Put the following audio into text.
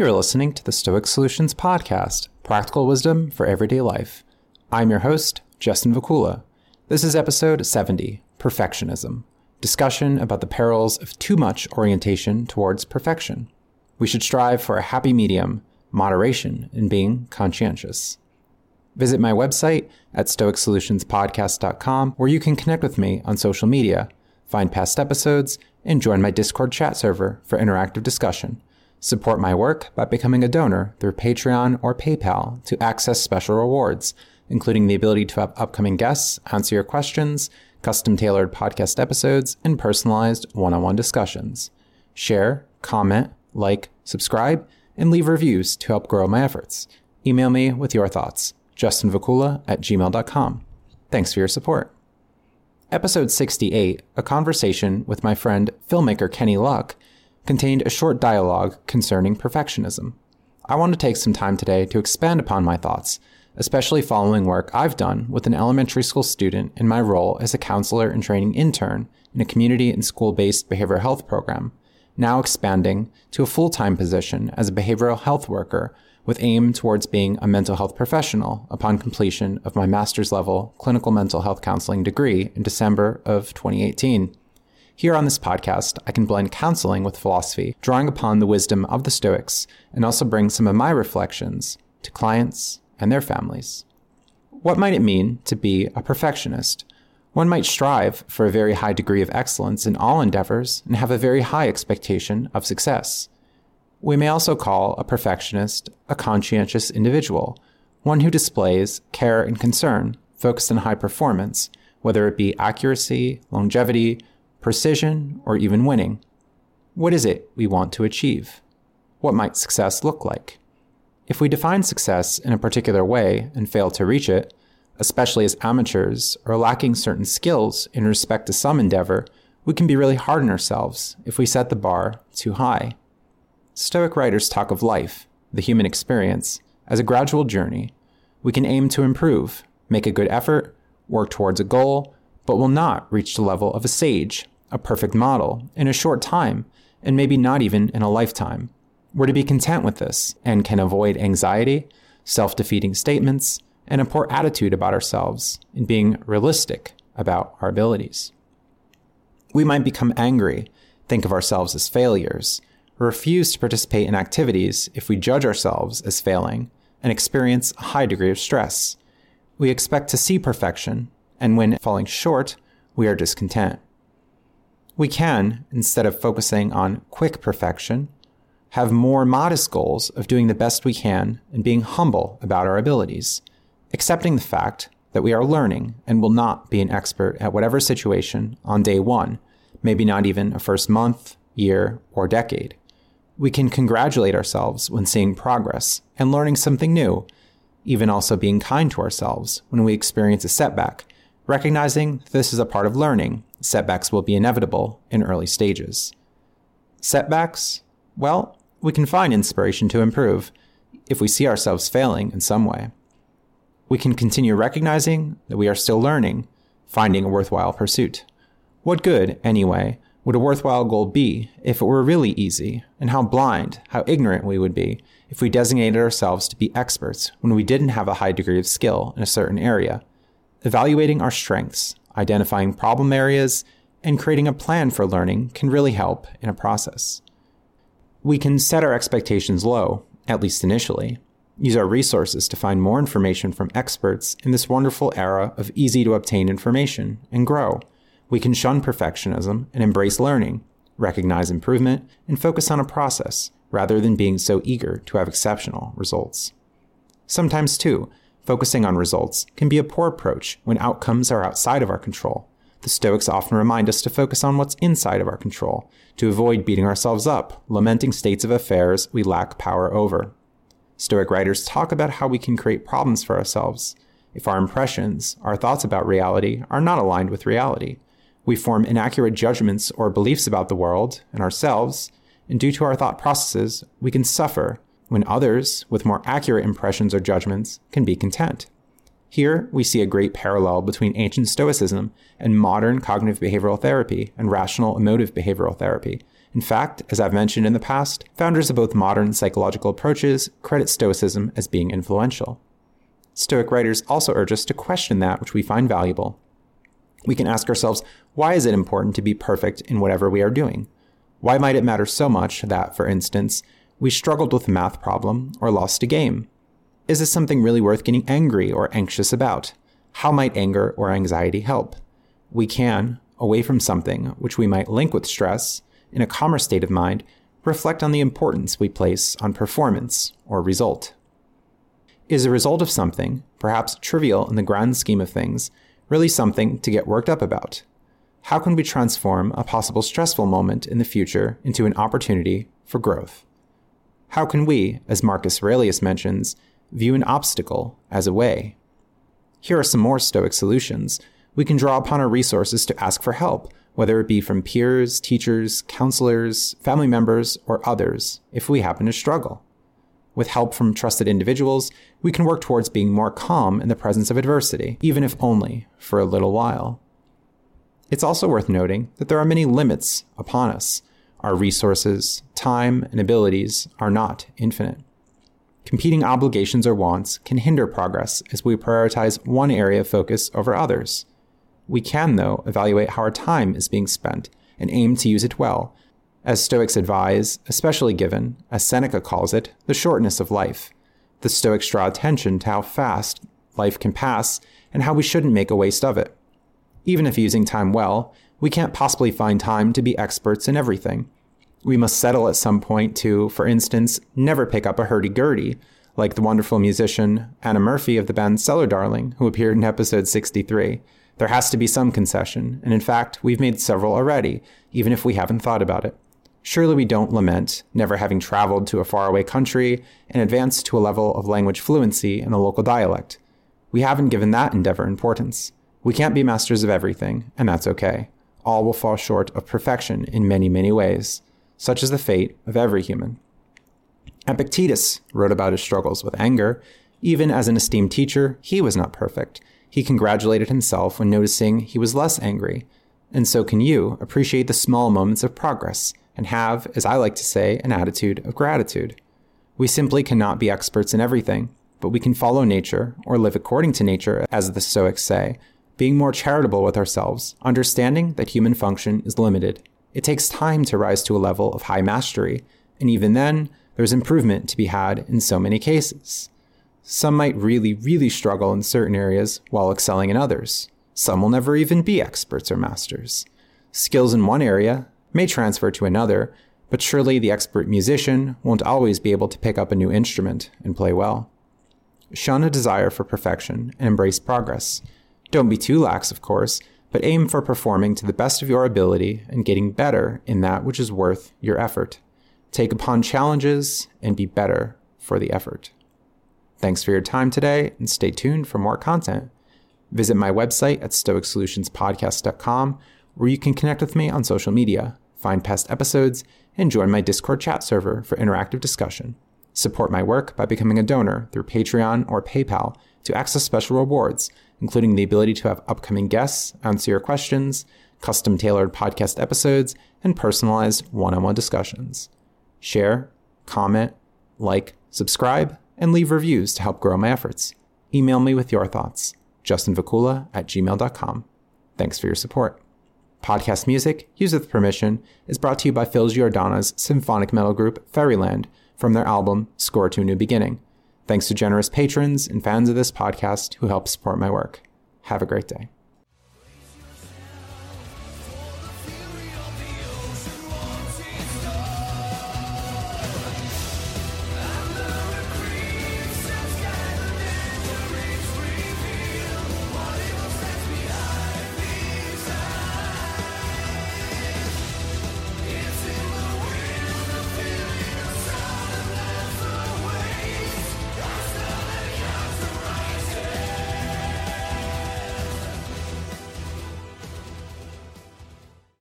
You're listening to the Stoic Solutions Podcast, practical wisdom for everyday life. I'm your host, Justin Vacula. This is episode 70 Perfectionism discussion about the perils of too much orientation towards perfection. We should strive for a happy medium, moderation in being conscientious. Visit my website at stoicsolutionspodcast.com where you can connect with me on social media, find past episodes, and join my Discord chat server for interactive discussion. Support my work by becoming a donor through Patreon or PayPal to access special rewards, including the ability to have upcoming guests answer your questions, custom tailored podcast episodes, and personalized one on one discussions. Share, comment, like, subscribe, and leave reviews to help grow my efforts. Email me with your thoughts, justinvacula at gmail.com. Thanks for your support. Episode 68, a conversation with my friend filmmaker Kenny Luck, contained a short dialogue concerning perfectionism. I want to take some time today to expand upon my thoughts, especially following work I've done with an elementary school student in my role as a counselor and training intern in a community and school based behavioral health program, now expanding to a full time position as a behavioral health worker with aim towards being a mental health professional upon completion of my master's level clinical mental health counseling degree in December of 2018. Here on this podcast, I can blend counseling with philosophy, drawing upon the wisdom of the Stoics, and also bring some of my reflections to clients and their families. What might it mean to be a perfectionist? One might strive for a very high degree of excellence in all endeavors and have a very high expectation of success. We may also call a perfectionist a conscientious individual, one who displays care and concern focused on high performance, whether it be accuracy, longevity, precision, or even winning. What is it we want to achieve? What might success look like? If we define success in a particular way and fail to reach it, especially as amateurs or lacking certain skills in respect to some endeavor, we can be really hard on ourselves if we set the bar too high. Stoic writers talk of life, the human experience, as a gradual journey. We can aim to improve, make a good effort, work towards a goal, but will not reach the level of a sage a perfect model, in a short time, and maybe not even in a lifetime. We're to be content with this and can avoid anxiety, self defeating statements, and a poor attitude about ourselves in being realistic about our abilities. We might become angry, think of ourselves as failures, refuse to participate in activities if we judge ourselves as failing, and experience a high degree of stress. We expect to see perfection, and when falling short, we are discontent. We can, instead of focusing on quick perfection, have more modest goals of doing the best we can and being humble about our abilities, accepting the fact that we are learning and will not be an expert at whatever situation on day one, maybe not even a first month, year, or decade. We can congratulate ourselves when seeing progress and learning something new, even also being kind to ourselves when we experience a setback, recognizing this is a part of learning setbacks will be inevitable in early stages. Setbacks? Well, we can find inspiration to improve if we see ourselves failing in some way. We can continue recognizing that we are still learning, finding a worthwhile pursuit. What good, anyway, would a worthwhile goal be if it were really easy, and how blind, how ignorant we would be if we designated ourselves to be experts when we didn't have a high degree of skill in a certain area? Evaluating our strengths identifying problem areas, and creating a plan for learning can really help in a process. We can set our expectations low, at least initially, use our resources to find more information from experts in this wonderful era of easy to obtain information, and grow. We can shun perfectionism and embrace learning, recognize improvement, and focus on a process rather than being so eager to have exceptional results. Sometimes, too, Focusing on results can be a poor approach when outcomes are outside of our control. The Stoics often remind us to focus on what's inside of our control, to avoid beating ourselves up, lamenting states of affairs we lack power over. Stoic writers talk about how we can create problems for ourselves. If our impressions, our thoughts about reality, are not aligned with reality, we form inaccurate judgments or beliefs about the world and ourselves, and due to our thought processes, we can suffer when others, with more accurate impressions or judgments, can be content. Here, we see a great parallel between ancient Stoicism and modern cognitive behavioral therapy and rational emotive behavioral therapy, In fact, as I've mentioned in the past, founders of both modern psychological approaches credit Stoicism as being influential. Stoic writers also urge us to question that which we find valuable. We can ask ourselves, why is it important to be perfect in whatever we are doing? Why might it matter so much that, for instance, we struggled with a math problem or lost a game? Is this something really worth getting angry or anxious about? How might anger or anxiety help? We can, away from something which we might link with stress, in a calmer state of mind, reflect on the importance we place on performance or result. Is a result of something, perhaps trivial in the grand scheme of things, really something to get worked up about? How can we transform a possible stressful moment in the future into an opportunity for growth? How can we, as Marcus Aurelius mentions, view an obstacle as a way? Here are some more Stoic solutions. We can draw upon our resources to ask for help whether it be from peers, teachers, counselors, family members, or others, if we happen to struggle. With help from trusted individuals, we can work towards being more calm in the presence of adversity, even if only for a little while. It's also worth noting that there are many limits upon us. Our resources, time, and abilities are not infinite. Competing obligations or wants can hinder progress as we prioritize one area of focus over others. We can, though, evaluate how our time is being spent and aim to use it well, as Stoics advise, especially given, as Seneca calls it, the shortness of life. The Stoics draw attention to how fast life can pass and how we shouldn't make a waste of it. Even if using time well, we can't possibly find time to be experts in everything. We must settle at some point to, for instance, never pick up a hurdy-gurdy, like the wonderful musician Anna Murphy of the band Cellar Darling, who appeared in episode 63. There has to be some concession, and in fact, we've made several already, even if we haven't thought about it. Surely we don't lament never having traveled to a faraway country and advanced to a level of language fluency in a local dialect. We haven't given that endeavor importance. We can't be masters of everything, and that's okay. All will fall short of perfection in many, many ways. Such is the fate of every human. Epictetus wrote about his struggles with anger. Even as an esteemed teacher, he was not perfect, he congratulated himself when noticing he was less angry. And so can you appreciate the small moments of progress and have, as I like to say, an attitude of gratitude. We simply cannot be experts in everything, but we can follow nature or live according to nature, as the Stoics say, being more charitable with ourselves, understanding that human function is limited. It takes time to rise to a level of high mastery, and even then, there's improvement to be had in so many cases. Some might really, really struggle in certain areas while excelling in others. Some will never even be experts or masters. Skills in one area may transfer to another, but surely the expert musician won't always be able to pick up a new instrument and play well. Shun a desire for perfection and embrace progress. Don't be too lax, of course, but aim for performing to the best of your ability and getting better in that which is worth your effort. Take upon challenges and be better for the effort. Thanks for your time today and stay tuned for more content. Visit my website at stoicsolutionspodcast.com where you can connect with me on social media, find past episodes, and join my Discord chat server for interactive discussion. Support my work by becoming a donor through Patreon or PayPal to access special rewards, including the ability to have upcoming guests answer your questions, custom tailored podcast episodes, and personalized one on one discussions. Share, comment, like, subscribe, and leave reviews to help grow my efforts. Email me with your thoughts, justinvacula at gmail.com. Thanks for your support. Podcast music, used with permission, is brought to you by Phil Giordana's symphonic metal group Fairyland from their album Score to a New Beginning. Thanks to generous patrons and fans of this podcast who help support my work. Have a great day.